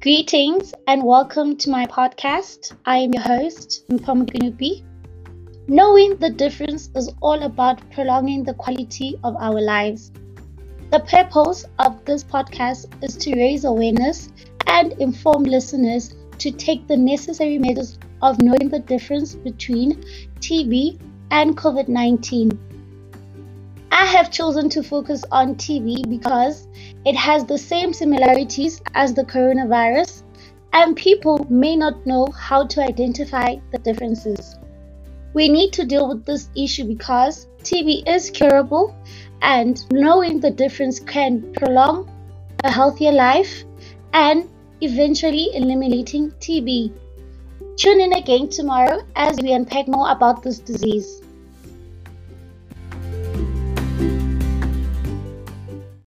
Greetings and welcome to my podcast. I am your host, Mpamukinupi. Knowing the difference is all about prolonging the quality of our lives. The purpose of this podcast is to raise awareness and inform listeners to take the necessary measures of knowing the difference between TB and COVID 19. I have chosen to focus on TB because it has the same similarities as the coronavirus, and people may not know how to identify the differences. We need to deal with this issue because TB is curable, and knowing the difference can prolong a healthier life and eventually eliminating TB. Tune in again tomorrow as we unpack more about this disease.